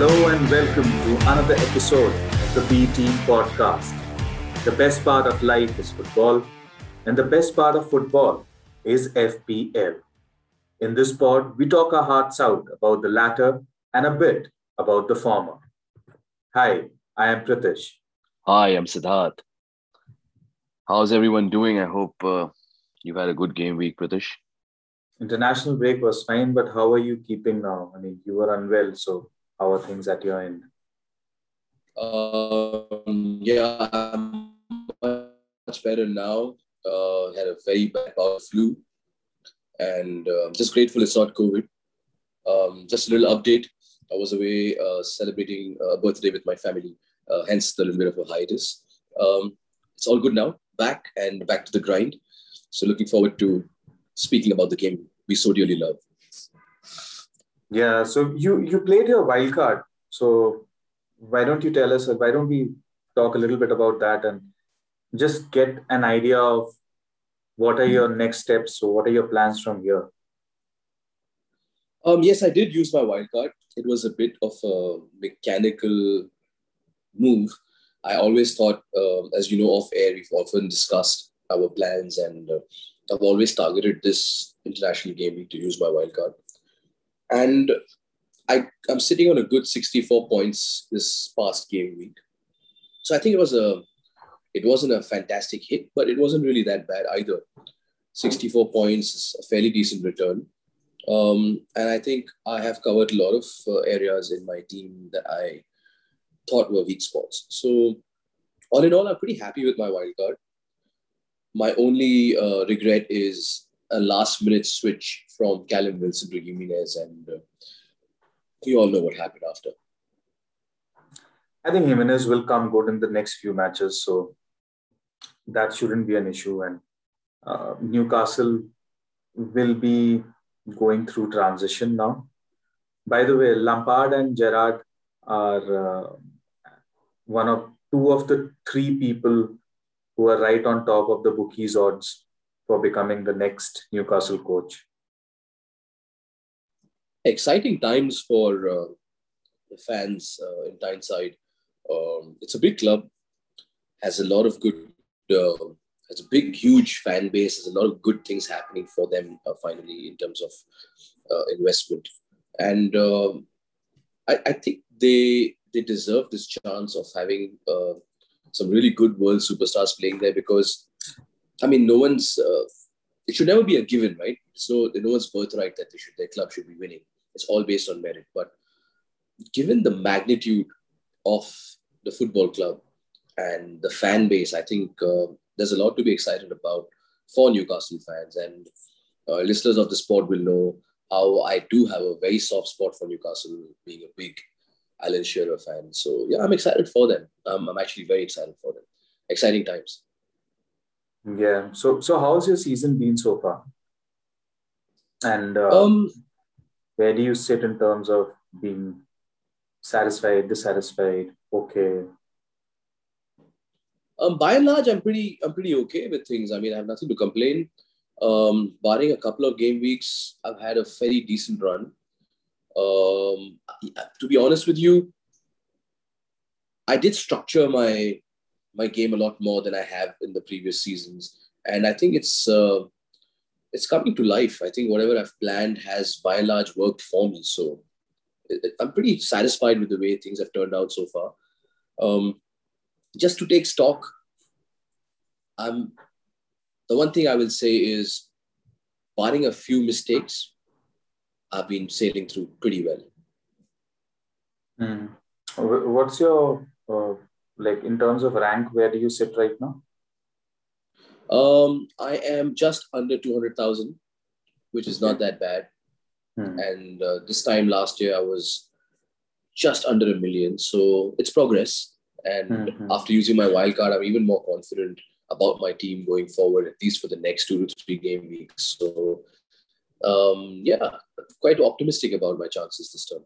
Hello and welcome to another episode of the B Team podcast. The best part of life is football, and the best part of football is FPL. In this pod, we talk our hearts out about the latter and a bit about the former. Hi, I am Pritish. Hi, I'm Siddharth. How's everyone doing? I hope uh, you've had a good game week, Pritish. International break was fine, but how are you keeping now? I mean, you were unwell, so how are things at your end? Um, yeah, I'm much better now. Uh, had a very bad of flu, and uh, just grateful it's not COVID. Um, just a little update. I was away uh, celebrating a birthday with my family, uh, hence the little bit of a hiatus. Um, it's all good now, back and back to the grind. So looking forward to speaking about the game we so dearly love. Yeah, so you you played your wild card. So why don't you tell us? Why don't we talk a little bit about that and just get an idea of what are your next steps? So what are your plans from here? Um, yes, I did use my wild card. It was a bit of a mechanical move. I always thought, um, as you know, off air, we've often discussed our plans, and uh, I've always targeted this international gaming to use my wild card and I, I'm sitting on a good 64 points this past game week. So I think it was a it wasn't a fantastic hit, but it wasn't really that bad either. 64 points is a fairly decent return. Um, and I think I have covered a lot of uh, areas in my team that I thought were weak spots. So, all in all, I'm pretty happy with my wild card. My only uh, regret is a last minute switch from Callum Wilson to Jimenez, and uh, we all know what happened after. I think Jimenez will come good in the next few matches, so that shouldn't be an issue. And uh, Newcastle will be going through transition now. By the way, Lampard and Gerrard are uh, one of two of the three people who are right on top of the bookies odds for becoming the next Newcastle coach? Exciting times for uh, the fans uh, in Tyneside. Um, it's a big club, has a lot of good, uh, has a big, huge fan base. There's a lot of good things happening for them uh, finally in terms of uh, investment, and um, I, I, think they they deserve this chance of having uh, some really good world superstars playing there because I mean, no one's. Uh, it should never be a given, right? So no one's birthright that they should their club should be winning. It's all based on merit. But given the magnitude of the football club and the fan base, I think uh, there's a lot to be excited about for Newcastle fans. And uh, listeners of the sport will know how I do have a very soft spot for Newcastle, being a big Alan Shearer fan. So yeah, I'm excited for them. Um, I'm actually very excited for them. Exciting times. Yeah. So so how's your season been so far? And uh, um, where do you sit in terms of being satisfied, dissatisfied, okay? Um, by and large, I'm pretty I'm pretty okay with things. I mean, I have nothing to complain. Um, barring a couple of game weeks, I've had a very decent run. Um, to be honest with you, I did structure my my game a lot more than I have in the previous seasons. And I think it's uh, it's coming to life. I think whatever I've planned has by and large worked for me. So I'm pretty satisfied with the way things have turned out so far. Um, just to take stock, I'm the one thing I will say is, barring a few mistakes, I've been sailing through pretty well. Mm. What's your uh, like in terms of rank where do you sit right now? Um i am just under 200000 which is not that bad. Hmm. and uh, this time last year i was just under a million. So it's progress. And mm-hmm. after using my wild card i'm even more confident about my team going forward at least for the next two to three game weeks. So um yeah quite optimistic about my chances this time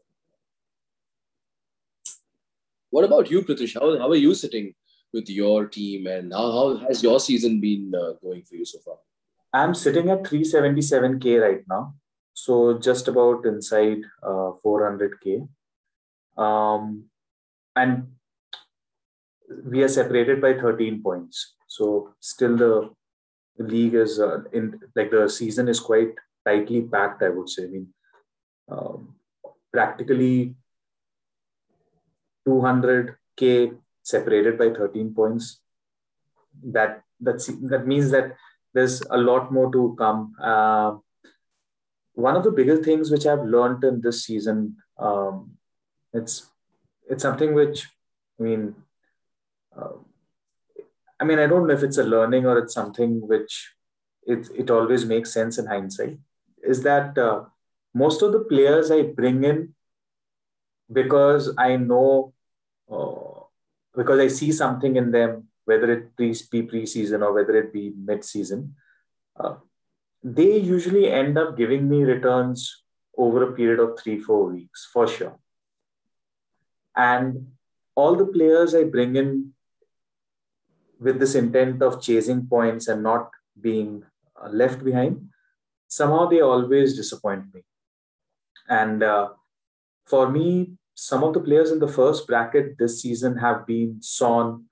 what about you, Pritish? How, how are you sitting with your team and how, how has your season been uh, going for you so far? I'm sitting at 377K right now. So just about inside uh, 400K. Um, and we are separated by 13 points. So still the league is uh, in like the season is quite tightly packed. I would say. I mean, um, practically 200k separated by 13 points. That that's that means that there's a lot more to come. Uh, one of the bigger things which I've learned in this season, um, it's it's something which I mean, uh, I mean I don't know if it's a learning or it's something which it it always makes sense in hindsight. Is that uh, most of the players I bring in because I know uh, because I see something in them, whether it be pre-season or whether it be mid-season. Uh, they usually end up giving me returns over a period of three, four weeks for sure. And all the players I bring in with this intent of chasing points and not being uh, left behind, somehow they always disappoint me. And uh, for me, some of the players in the first bracket this season have been Son.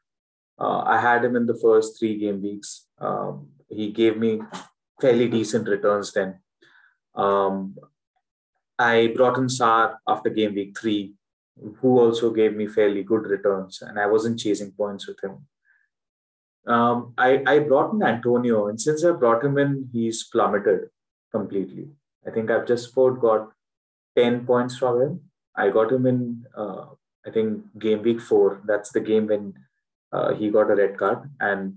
Uh, I had him in the first three game weeks. Um, he gave me fairly decent returns then. Um, I brought in Sarr after game week three, who also gave me fairly good returns, and I wasn't chasing points with him. Um, I, I brought in Antonio, and since I brought him in, he's plummeted completely. I think I've just about got 10 points from him. I got him in, uh, I think, game week four. That's the game when uh, he got a red card. And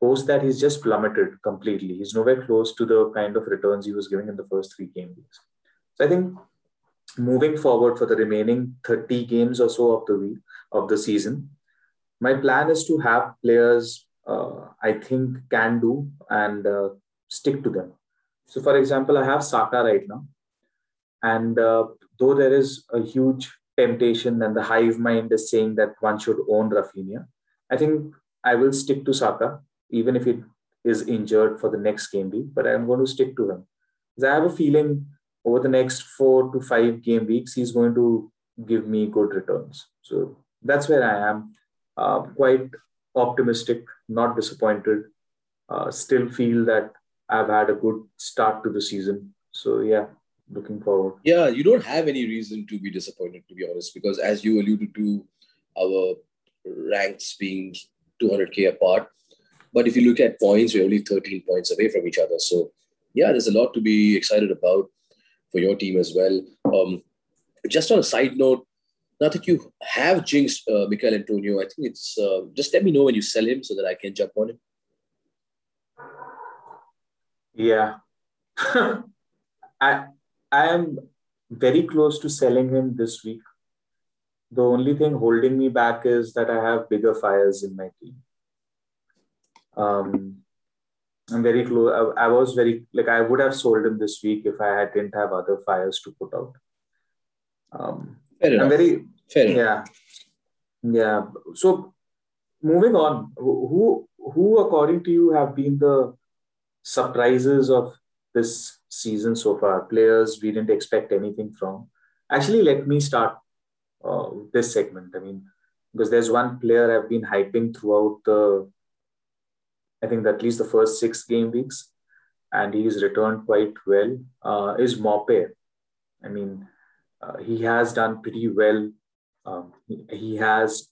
post that, he's just plummeted completely. He's nowhere close to the kind of returns he was giving in the first three game weeks. So I think moving forward for the remaining 30 games or so of the week of the season, my plan is to have players uh, I think can do and uh, stick to them. So, for example, I have Saka right now, and uh, though there is a huge temptation and the hive mind is saying that one should own Raphinha, I think I will stick to Saka even if it is injured for the next game week, but I'm going to stick to him. Because I have a feeling over the next four to five game weeks, he's going to give me good returns. So that's where I am. Uh, quite optimistic, not disappointed. Uh, still feel that I've had a good start to the season. So yeah, looking forward. Yeah, you don't have any reason to be disappointed, to be honest, because as you alluded to, our ranks being 200k apart. But if you look at points, we're only 13 points away from each other. So, yeah, there's a lot to be excited about for your team as well. Um, just on a side note, now that you have jinxed uh, Michail Antonio, I think it's uh, just let me know when you sell him so that I can jump on him. Yeah. I I am very close to selling him this week. The only thing holding me back is that I have bigger fires in my team. Um, I'm very close. I, I, was very like I would have sold him this week if I had, didn't have other fires to put out. Um, Fair enough. I'm very Fair yeah, yeah. So moving on, who who according to you have been the surprises of this season so far? Players we didn't expect anything from. Actually, let me start uh, this segment. I mean, because there's one player I've been hyping throughout the, I think at least the first six game weeks, and he's returned quite well. Uh, is Maupay? I mean, uh, he has done pretty well. Um, he, he has,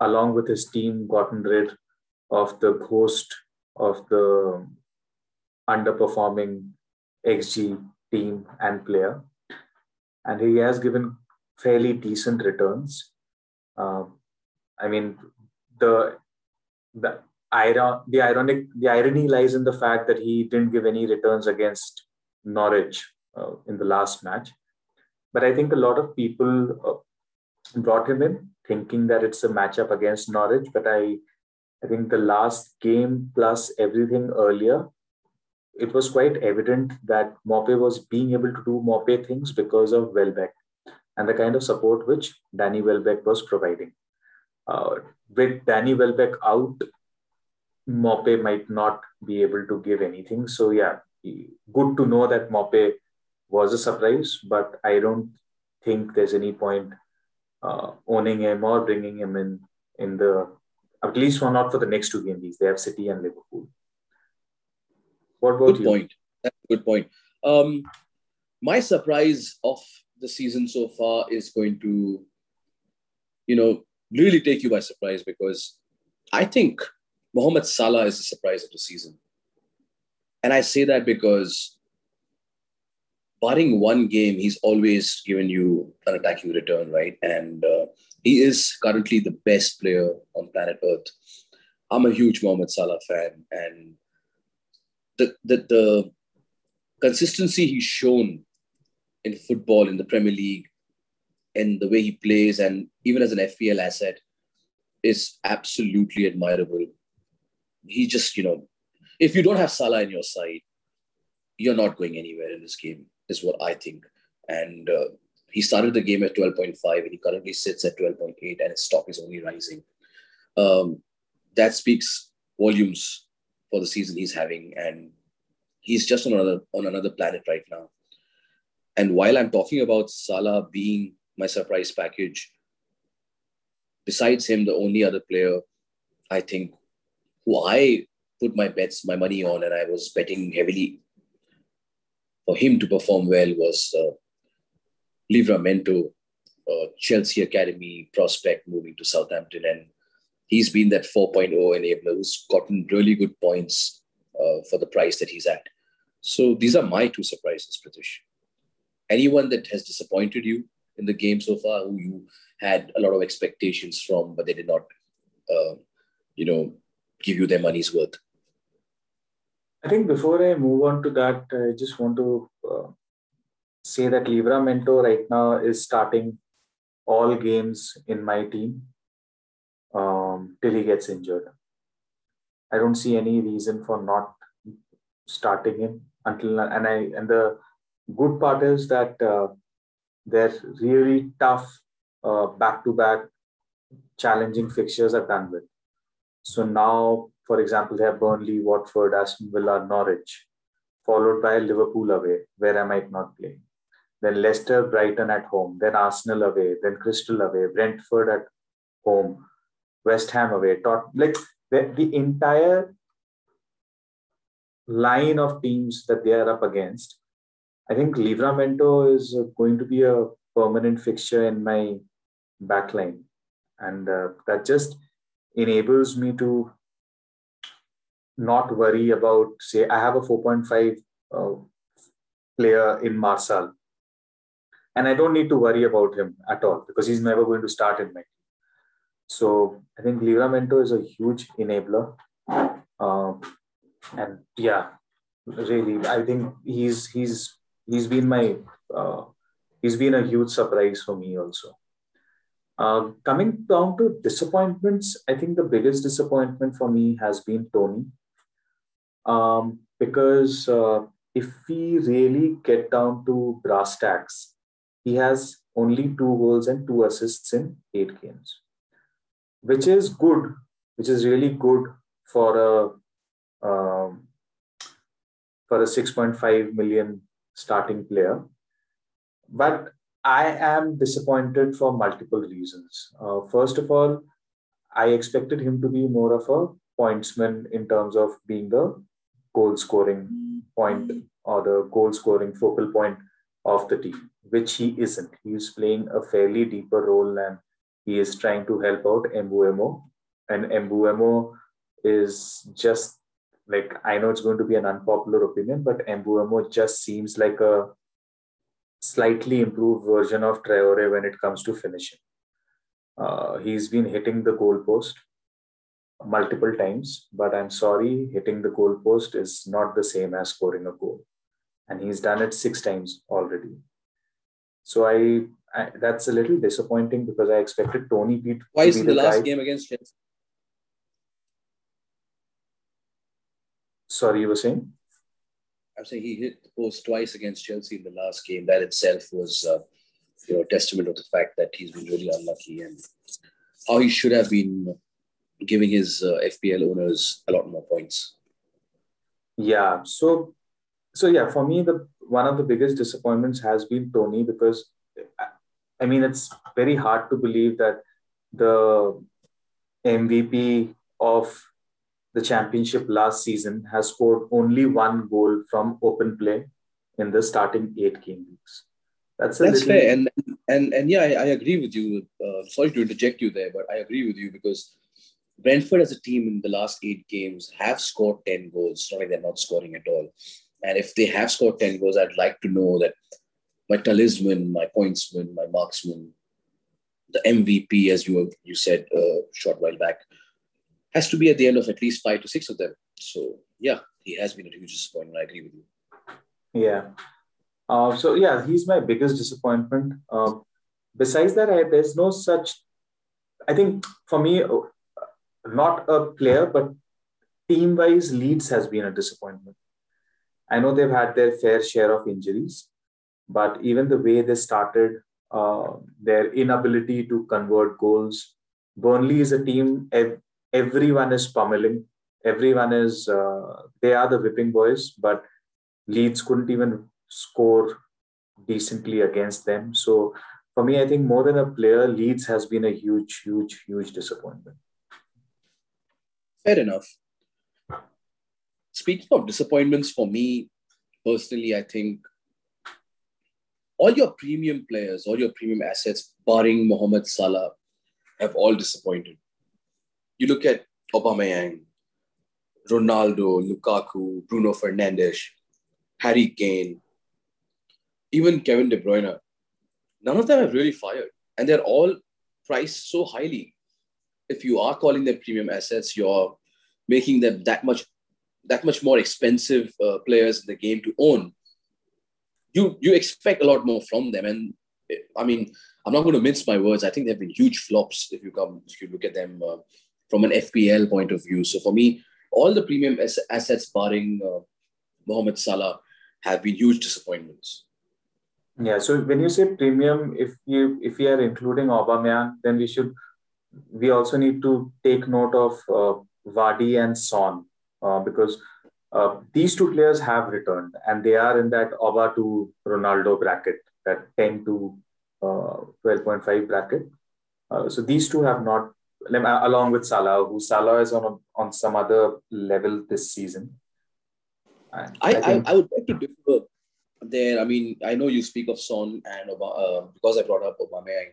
along with his team, gotten rid of the ghost of the underperforming XG team and player. And he has given fairly decent returns. Um, I mean, the the iron the ironic the irony lies in the fact that he didn't give any returns against Norwich uh, in the last match. But I think a lot of people uh, brought him in thinking that it's a matchup against Norwich. But I, I think the last game plus everything earlier, it was quite evident that Maupay was being able to do Maupay things because of Welbeck and the kind of support which Danny Welbeck was providing. Uh, with Danny Welbeck out, Maupay might not be able to give anything. So yeah, good to know that Maupay was a surprise, but I don't think there's any point uh, owning him or bringing him in in the at least for not for the next two game weeks. They have City and Liverpool. What about good you? point. That's a good point. Um, my surprise of the season so far is going to, you know, really take you by surprise because I think Mohamed Salah is the surprise of the season. And I say that because barring one game, he's always given you an attacking return, right? And uh, he is currently the best player on planet Earth. I'm a huge Mohamed Salah fan, and the the, the consistency he's shown in football in the Premier League and the way he plays, and even as an FPL asset, is absolutely admirable. He just, you know, if you don't have Salah in your side, you're not going anywhere in this game, is what I think. And uh, he started the game at 12.5 and he currently sits at 12.8 and his stock is only rising. Um, that speaks volumes for the season he's having. And he's just on another, on another planet right now. And while I'm talking about Salah being my surprise package, besides him, the only other player I think who I put my bets, my money on, and I was betting heavily for him to perform well was uh, Livramento, uh, Chelsea Academy prospect moving to Southampton. And he's been that 4.0 enabler who's gotten really good points uh, for the price that he's at. So these are my two surprises, Pritish. Anyone that has disappointed you in the game so far, who you had a lot of expectations from, but they did not, uh, you know, give you their money's worth. I think before I move on to that, I just want to uh, say that Livramento right now is starting all games in my team um, till he gets injured. I don't see any reason for not starting him until and I and the good part is that uh, they're really tough back to back challenging fixtures are done with. So now, for example, they have Burnley, Watford, Aston Villa, Norwich, followed by Liverpool away, where I might not play. Then Leicester, Brighton at home, then Arsenal away, then Crystal away, Brentford at home, West Ham away. Tot- like the, the entire line of teams that they are up against, I think Livramento is going to be a permanent fixture in my backline. And uh, that just enables me to not worry about, say, I have a 4.5 uh, player in Martial. And I don't need to worry about him at all because he's never going to start in my team. So I think Livramento is a huge enabler. Uh, and yeah, really, I think he's he's he's been my uh, he's been a huge surprise for me also. Uh, coming down to disappointments, I think the biggest disappointment for me has been Toney, Um, because uh, if we really get down to brass tacks, he has only two goals and two assists in eight games, which is good, which is really good for a um, for a 6.5 million starting player. But I am disappointed for multiple reasons. Uh, first of all, I expected him to be more of a pointsman in terms of being the goal scoring point or the goal scoring focal point of the team, which he isn't. He is playing a fairly deeper role and he is trying to help out Mbeumo. And Mbeumo is just like, I know it's going to be an unpopular opinion, but Mbeumo just seems like a slightly improved version of Traore when it comes to finishing. Uh, he's been hitting the goalpost multiple times, but I'm sorry, hitting the goalpost is not the same as scoring a goal. And he's done it six times already. So I, I that's a little disappointing because I expected Toney Pete. Twice in the, the last guy. game against Chelsea. Sorry, you were saying? I'm saying he hit the post twice against Chelsea in the last game. That itself was, uh, you know, testament of the fact that he's been really unlucky and how he should have been giving his uh, FPL owners a lot more points. Yeah. So, so yeah, for me, the one of the biggest disappointments has been Toney because I mean, it's very hard to believe that the MVP of the championship last season has scored only one goal from open play in the starting eight game weeks. That's that's little... fair, and and and yeah, I, I agree with you. Uh, sorry to interject you there, but I agree with you because Brentford as a team in the last eight games have scored ten goals. It's not like they're not scoring at all. And if they have scored ten goals, I'd like to know that my talisman, my pointsman, my marksman, the MVP, as you you said a uh, short while back, has to be at the end of at least five to six of them. So yeah, he has been a huge disappointment. I agree with you. Yeah. Uh, so yeah, he's my biggest disappointment. Uh, besides that, I, there's no such. I think for me, uh, not a player, but team-wise, Leeds has been a disappointment. I know they've had their fair share of injuries, but even the way they started, uh, their inability to convert goals. Burnley is a team everyone is pummeling. Everyone is, uh, they are the whipping boys, but Leeds couldn't even score decently against them. So for me, I think more than a player, Leeds has been a huge, huge, huge disappointment. Fair enough. Speaking of disappointments, for me personally, I think all your premium players, all your premium assets, barring Mohamed Salah, have all disappointed you look at Aubameyang, Ronaldo, Lukaku, Bruno Fernandes, Harry Kane, even Kevin De Bruyne. None of them have really fired, and they're all priced so highly. If you are calling them premium assets, you're making them that much that much more expensive uh, players in the game to own. You you expect a lot more from them, and I mean, I'm not going to mince my words. I think they've been huge flops if you come if you look at them uh, from an FPL point of view. So for me, all the premium assets, barring uh, Mohamed Salah, have been huge disappointments. Yeah. So when you say premium, if you if we are including Aubameyang, then we should we also need to take note of uh, Vardy and Son uh, because uh, these two players have returned and they are in that Oba to Ronaldo bracket, that 10 to uh, 12.5 bracket. Uh, so these two have not along with Salah, who Salah is on a, on some other level this season. I, I, think... I, I, would like to differ there. I mean, I know you speak of Son and uh, because I brought up Aubameyang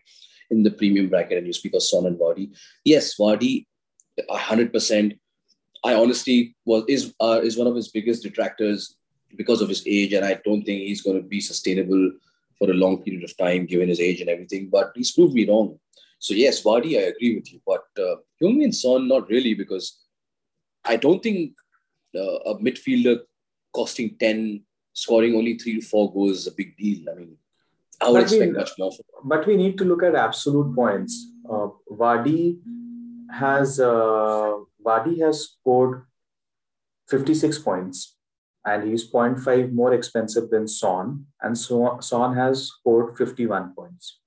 in the premium bracket, and you speak of Son and Vardy. Yes, Vardy, hundred percent. I honestly was is uh, is one of his biggest detractors because of his age, and I don't think he's going to be sustainable for a long period of time given his age and everything. But he's proved me wrong. So yes, Vardy, I agree with you, but uh, Heung-min Son, not really, because I don't think uh, a midfielder costing ten, scoring only three to four goals is a big deal. I mean, I would but expect we, much more. But we need to look at absolute points. Uh, Vardy has uh, Vardy has scored fifty six points, and he's 0.5 more expensive than Son, and so Son has scored fifty one points.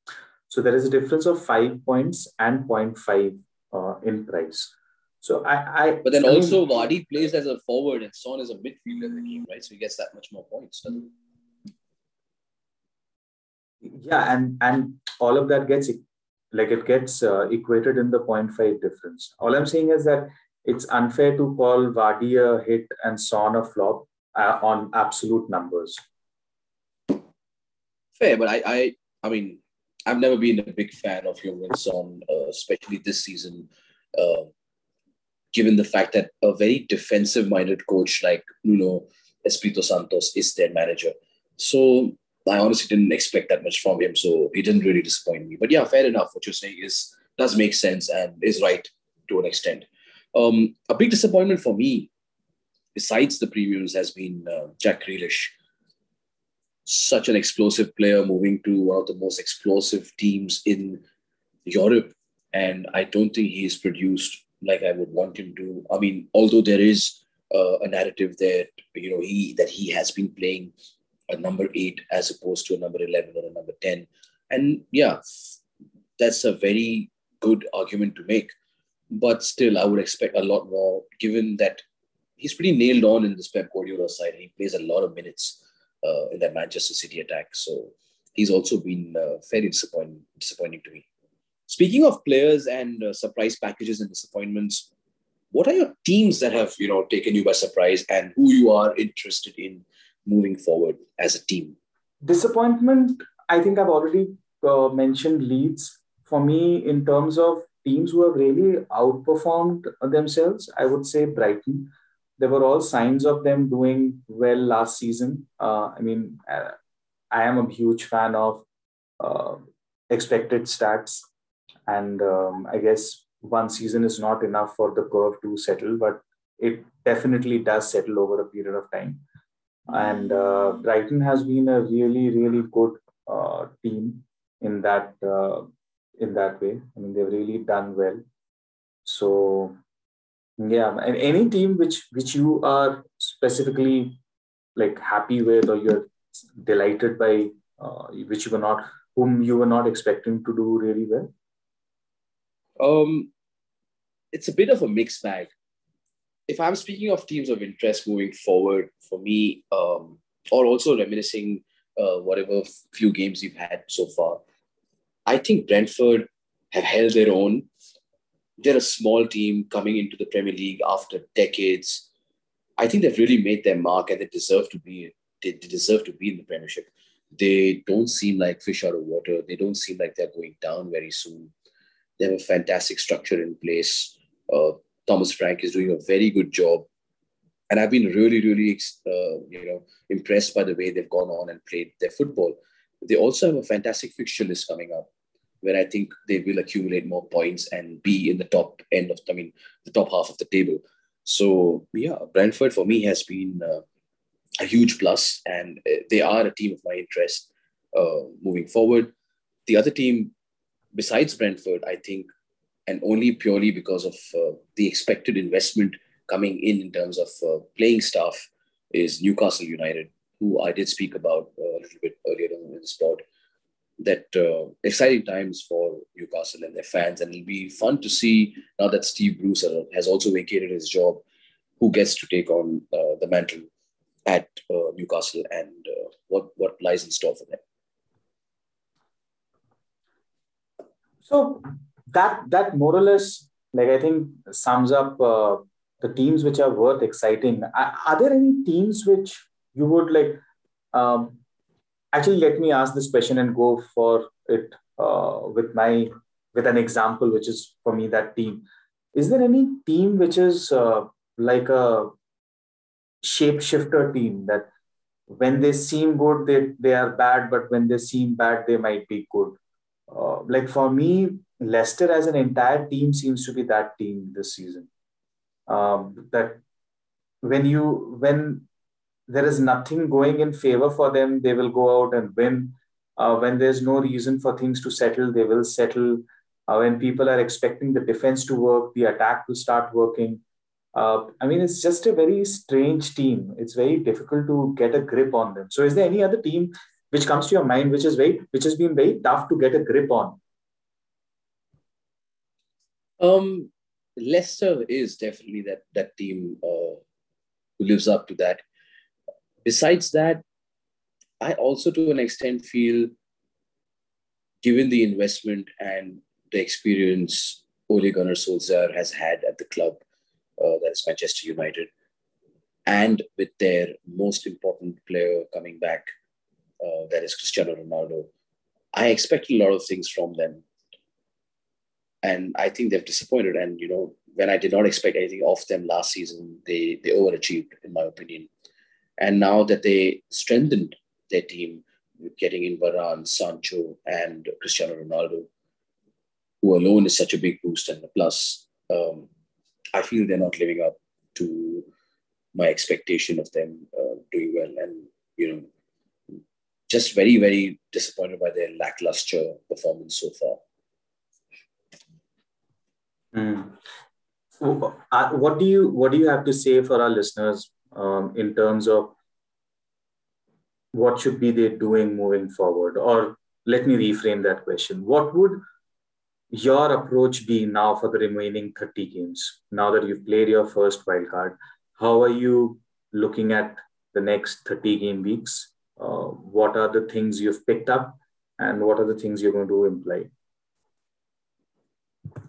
So there is a difference of five points and 0.5 uh, in price. So I, I but then I also mean, Vardy plays as a forward and Son is a midfielder in the game, right? So he gets that much more points. Yeah, and and all of that gets like it gets uh, equated in the 0.5 difference. All I'm saying is that it's unfair to call Vardy a hit and Son a flop uh, on absolute numbers. Fair, but I, I, I mean, I've never been a big fan of Heung-min Son, uh, especially this season, uh, given the fact that a very defensive-minded coach like Nuno Espirito Santos is their manager. So I honestly didn't expect that much from him. So he didn't really disappoint me. But yeah, fair enough. What you're saying is does make sense and is right to an extent. Um, a big disappointment for me, besides the premiums, has been uh, Jack Grealish such an explosive player moving to one of the most explosive teams in Europe. And I don't think he's produced like I would want him to. I mean, although there is uh, a narrative that you know he that he has been playing a number eight as opposed to a number eleven or a number ten, and yeah, that's a very good argument to make. But still, I would expect a lot more, given that he's pretty nailed on in this Pep Guardiola side. He plays a lot of minutes uh, in that Manchester City attack. So he's also been uh, very disappointing, disappointing to me. Speaking of players and uh, surprise packages and disappointments, what are your teams that have you know taken you by surprise and who you are interested in moving forward as a team? Disappointment. I think I've already uh, mentioned Leeds. For me, in terms of teams who have really outperformed themselves, I would say Brighton. There were all signs of them doing well last season. Uh, I mean, uh, I am a huge fan of uh, expected stats, and um, I guess one season is not enough for the curve to settle, but it definitely does settle over a period of time. And uh, Brighton has been a really, really good uh, team in that uh, in that way. I mean, they've really done well. So, yeah, and any team which which you are specifically like happy with or you're delighted by, uh, which you were not, whom you were not expecting to do really well. Um, it's a bit of a mixed bag. If I'm speaking of teams of interest moving forward, for me, um, or also reminiscing uh, whatever few games we've had so far, I think Brentford have held their own. They're a small team coming into the Premier League after decades. I think they've really made their mark and they deserve to be they, they deserve to be in the Premiership. They don't seem like fish out of water. They don't seem like they're going down very soon. They have a fantastic structure in place. Uh, Thomas Frank is doing a very good job, and I've been really, really, uh, you know, impressed by the way they've gone on and played their football. They also have a fantastic fixture list coming up, where I think they will accumulate more points and be in the top end of, I mean, the top half of the table. So yeah, Brentford for me has been uh, a huge plus, and uh, they are a team of my interest uh, moving forward. The other team, besides Brentford, I think, and only purely because of uh, the expected investment coming in in terms of uh, playing staff, is Newcastle United, who I did speak about uh, a little bit earlier in the spot. That uh, exciting times for Newcastle and their fans, and it'll be fun to see now that Steve Bruce has also vacated his job, who gets to take on the mantle at uh, Newcastle and uh, what what lies in store for them? So that that more or less, like I think, sums up uh, the teams which are worth exciting. Are, are, there any teams which you would like? Um, actually, let me ask this question and go for it uh, with my with an example, which is for me that team. Is there any team which is uh, like a shapeshifter team that when they seem good, they, they are bad, but when they seem bad, they might be good. Uh, like for me, Leicester as an entire team seems to be that team this season. Um, that when you when there is nothing going in favor for them, they will go out and win. Uh, when there's no reason for things to settle, they will settle. Uh, when people are expecting the defense to work, the attack to start working. Uh, I mean, it's just a very strange team. It's very difficult to get a grip on them. So, is there any other team which comes to your mind which is very which has been very tough to get a grip on? Um, Leicester is definitely that that team uh, who lives up to that. Besides that, I also, to an extent, feel given the investment and the experience Ole Gunnar Solskjaer has had at the club uh, that is Manchester United, and with their most important player coming back, uh, that is Cristiano Ronaldo. I expect a lot of things from them, and I think they've disappointed. And you know, when I did not expect anything of them last season, they they overachieved, in my opinion. And now that they strengthened their team, getting in Varane, Sancho, and Cristiano Ronaldo, who alone is such a big boost and a plus. Um, I feel they're not living up to my expectation of them uh, doing well, and you know, just very very disappointed by their lackluster performance so far. Mm. What do you what do you have to say for our listeners um, in terms of what should be they doing moving forward? Or let me reframe that question: What would your approach be now for the remaining 30 games? Now that you've played your first wild card, how are you looking at the next 30 game weeks? Uh, what are the things you've picked up and what are the things you're going to imply?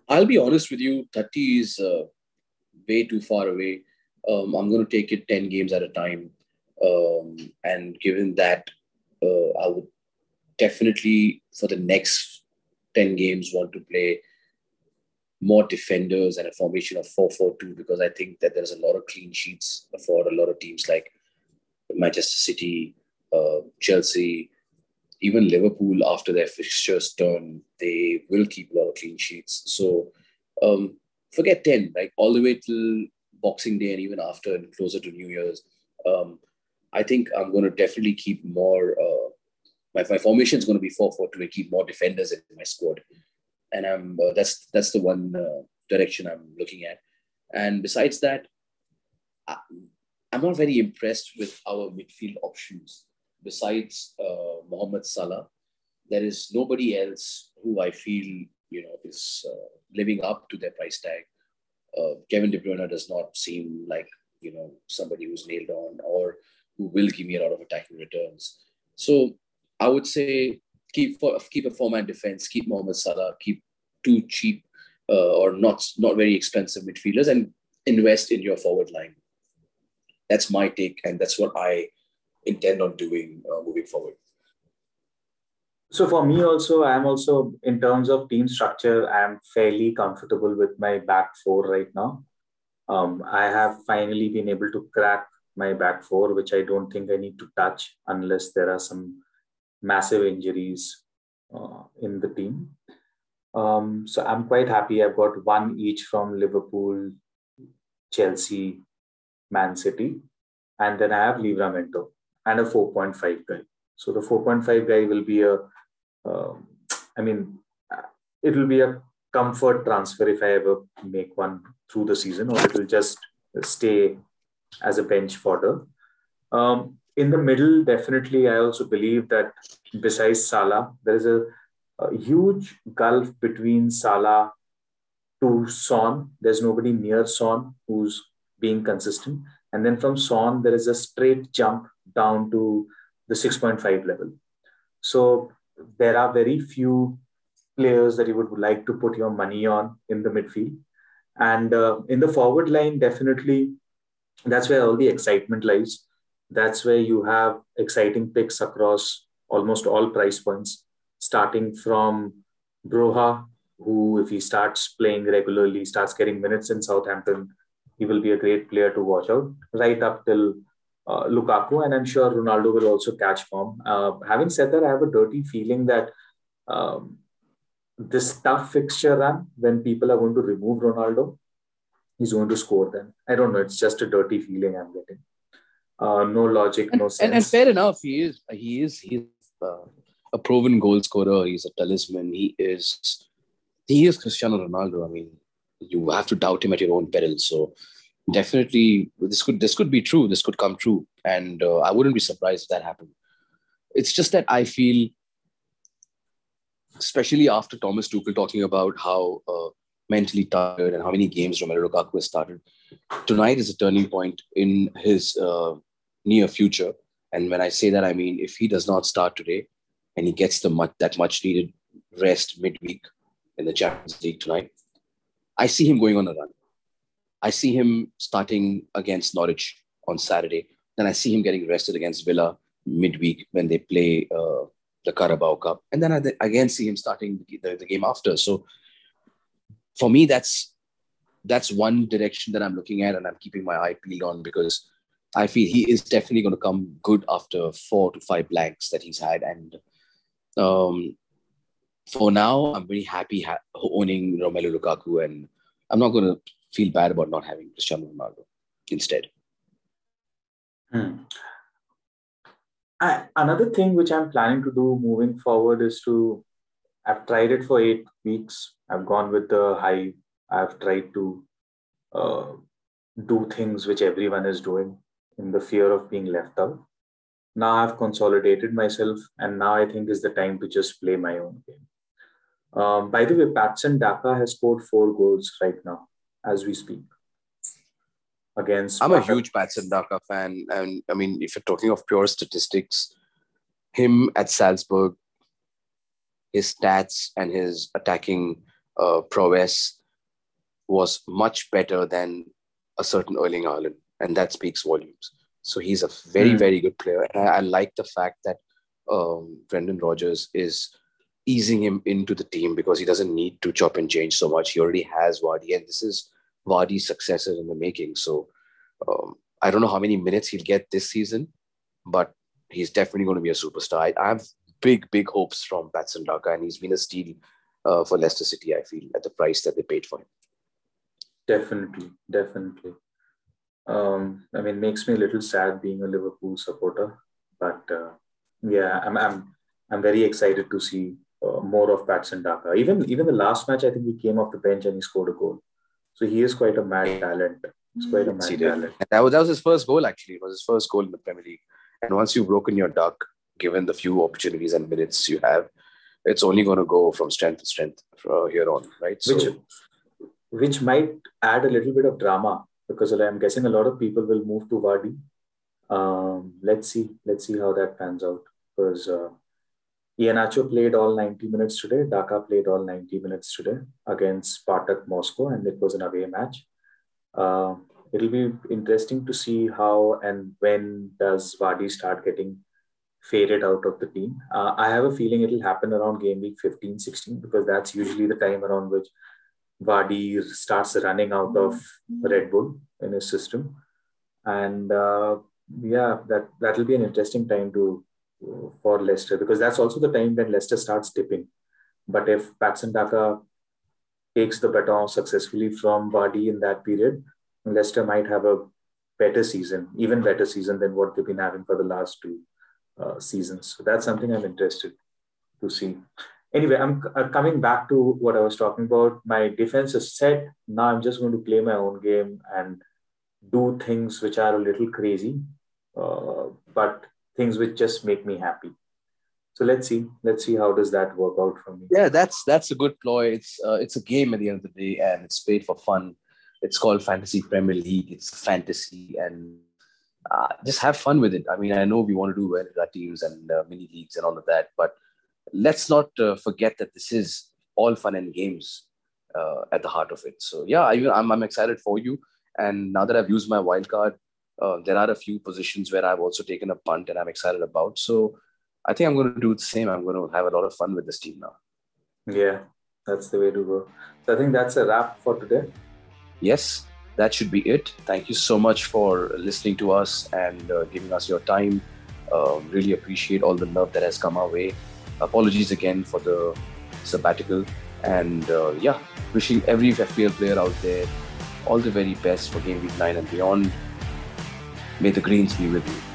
I'll be honest with you, 30 is uh, way too far away. Um, I'm going to take it 10 games at a time. Um, and given that, uh, I would definitely, for the next 10 games, want to play more defenders and a formation of 4-4-2 because I think that there's a lot of clean sheets for a lot of teams like Manchester City, uh, Chelsea, even Liverpool after their fixtures turn, they will keep a lot of clean sheets. So um, forget 10, like all the way till Boxing Day and even after and closer to New Year's. Um, I think I'm going to definitely keep more. Uh, my, my formation is going to be 4 4 2 keep more defenders in my squad and I'm uh, that's that's the one uh, direction I'm looking at. And besides that, I, am not very impressed with our midfield options. Besides uh, Mohamed Salah, there is nobody else who I feel you know is uh, living up to their price tag. Uh, Kevin De Bruyne does not seem like you know somebody who's nailed on or who will give me a lot of attacking returns. So I would say keep for, keep a four-man defense, keep Mohamed Salah, keep two cheap uh, or not not very expensive midfielders, and invest in your forward line. That's my take, and that's what I intend on doing uh, moving forward. So for me also, I'm also in terms of team structure, I'm fairly comfortable with my back four right now. Um, I have finally been able to crack my back four, which I don't think I need to touch unless there are some massive injuries uh, in the team. Um, so I'm quite happy. I've got one each from Liverpool, Chelsea, Man City, and then I have Livramento and a 4.5 guy. So the 4.5 guy will be a, uh, I mean, it will be a comfort transfer if I ever make one through the season, or it will just stay as a bench fodder. Um, in the middle, definitely, I also believe that besides Salah, there is a, a huge gulf between Salah to Son. There's nobody near Son who's being consistent. And then from Son, there is a straight jump down to the 6.5 level. So there are very few players that you would like to put your money on in the midfield. And uh, in the forward line, definitely that's where all the excitement lies that's where you have exciting picks across almost all price points, starting from Broja, who, if he starts playing regularly, starts getting minutes in Southampton, he will be a great player to watch out, right up till uh, Lukaku. And I'm sure Ronaldo will also catch form. Uh, having said that, I have a dirty feeling that um, this tough fixture run, when people are going to remove Ronaldo, he's going to score then. I don't know. It's just a dirty feeling I'm getting. Uh, no logic, and, no sense. And, and, fair enough, he is he is he's uh, a proven goal scorer. He's a talisman. He is he is Cristiano Ronaldo. I mean, you have to doubt him at your own peril. So definitely, this could this could be true. This could come true, and uh, I wouldn't be surprised if that happened. It's just that I feel, especially after Thomas Tuchel talking about how uh, mentally tired and how many games Romelu Lukaku has started. Tonight is a turning point in his uh, near future. And when I say that, I mean if he does not start today and he gets the much, that much needed rest midweek in the Champions League tonight, I see him going on a run. I see him starting against Norwich on Saturday. Then I see him getting rested against Villa midweek when they play uh, the Carabao Cup. And then I again see him starting the, the, game after. So for me, that's that's one direction that I'm looking at and I'm keeping my eye peeled on because I feel he is definitely going to come good after four to five blanks that he's had. And um, for now, I'm very happy ha- owning Romelu Lukaku, and I'm not going to feel bad about not having Cristiano Ronaldo instead. Hmm. I, another thing which I'm planning to do moving forward is to I've tried it for eight weeks. I've gone with the high. I've tried to uh, do things which everyone is doing in the fear of being left out. Now I've consolidated myself, and now I think is the time to just play my own game. Um, by the way, Patson Daka has scored four goals right now as we speak. Against I'm a huge Patson Daka fan, and I mean, if you're talking of pure statistics, him at Salzburg, his stats and his attacking uh, prowess was much better than a certain Erling Haaland, and that speaks volumes. So he's a very, mm. very good player. And I, I, like the fact that um, Brendan Rodgers is easing him into the team because he doesn't need to chop and change so much. He already has Vardy, and this is Vardy's successor in the making. So um, I don't know how many minutes he'll get this season, but he's definitely going to be a superstar. I, have big, big hopes from Patson Daka, and he's been a steal uh, for Leicester City, I feel, at the price that they paid for him. Definitely, definitely. Um, I mean, makes me a little sad being a Liverpool supporter, but uh, yeah, I'm, I'm, I'm very excited to see more of Patson Daka. Even, even the last match, I think he came off the bench and he scored a goal. So he is quite a mad talent. He's quite a mad talent. that was, that was his first goal, actually. It was his first goal in the Premier League. And once you've broken your duck, given the few opportunities and minutes you have, it's only going to go from strength to strength from here on, right? So, which, which might add a little bit of drama because I'm guessing a lot of people will move to Vardy. Um, let's see, let's see how that pans out because uh, Iheanacho played all 90 minutes today. Daka played all 90 minutes today against Spartak Moscow, and it was an away match. Uh, it'll be interesting to see how and when does Vardy start getting faded out of the team. Uh, I have a feeling it'll happen around game week 15, 16, because that's usually the time around which Vardy starts running out of Red Bull in his system. And uh, yeah, that, that'll be an interesting time to for Leicester because that's also the time when Leicester starts dipping. But if Patson Daka takes the baton successfully from Vardy in that period, Leicester might have a better season, even better season than what they've been having for the last two uh, seasons. So that's something I'm interested to see. Anyway, I'm uh, coming back to what I was talking about. My defense is set. Now I'm just going to play my own game and do things which are a little crazy, uh, but things which just make me happy. So let's see. Let's see how does that work out for me. Yeah, that's that's a good ploy. It's uh, it's a game at the end of the day, and it's paid for fun. It's called Fantasy Premier League. It's fantasy, and uh, just have fun with it. I mean, I know we want to do well with our teams and uh, mini leagues and all of that, but let's not uh, forget that this is all fun and games uh, at the heart of it. So yeah, I, I'm, I'm excited for you. And now that I've used my wild card, uh, there are a few positions where I've also taken a punt and I'm excited about. So I think I'm going to do the same. I'm going to have a lot of fun with this team now. Yeah, that's the way to go. So I think that's a wrap for today. Yes, that should be it. Thank you so much for listening to us and uh, giving us your time. Uh, really appreciate all the love that has come our way. Apologies again for the sabbatical. And uh, yeah, wishing every FPL player out there all the very best for Game Week 9 and beyond. May the greens be with you.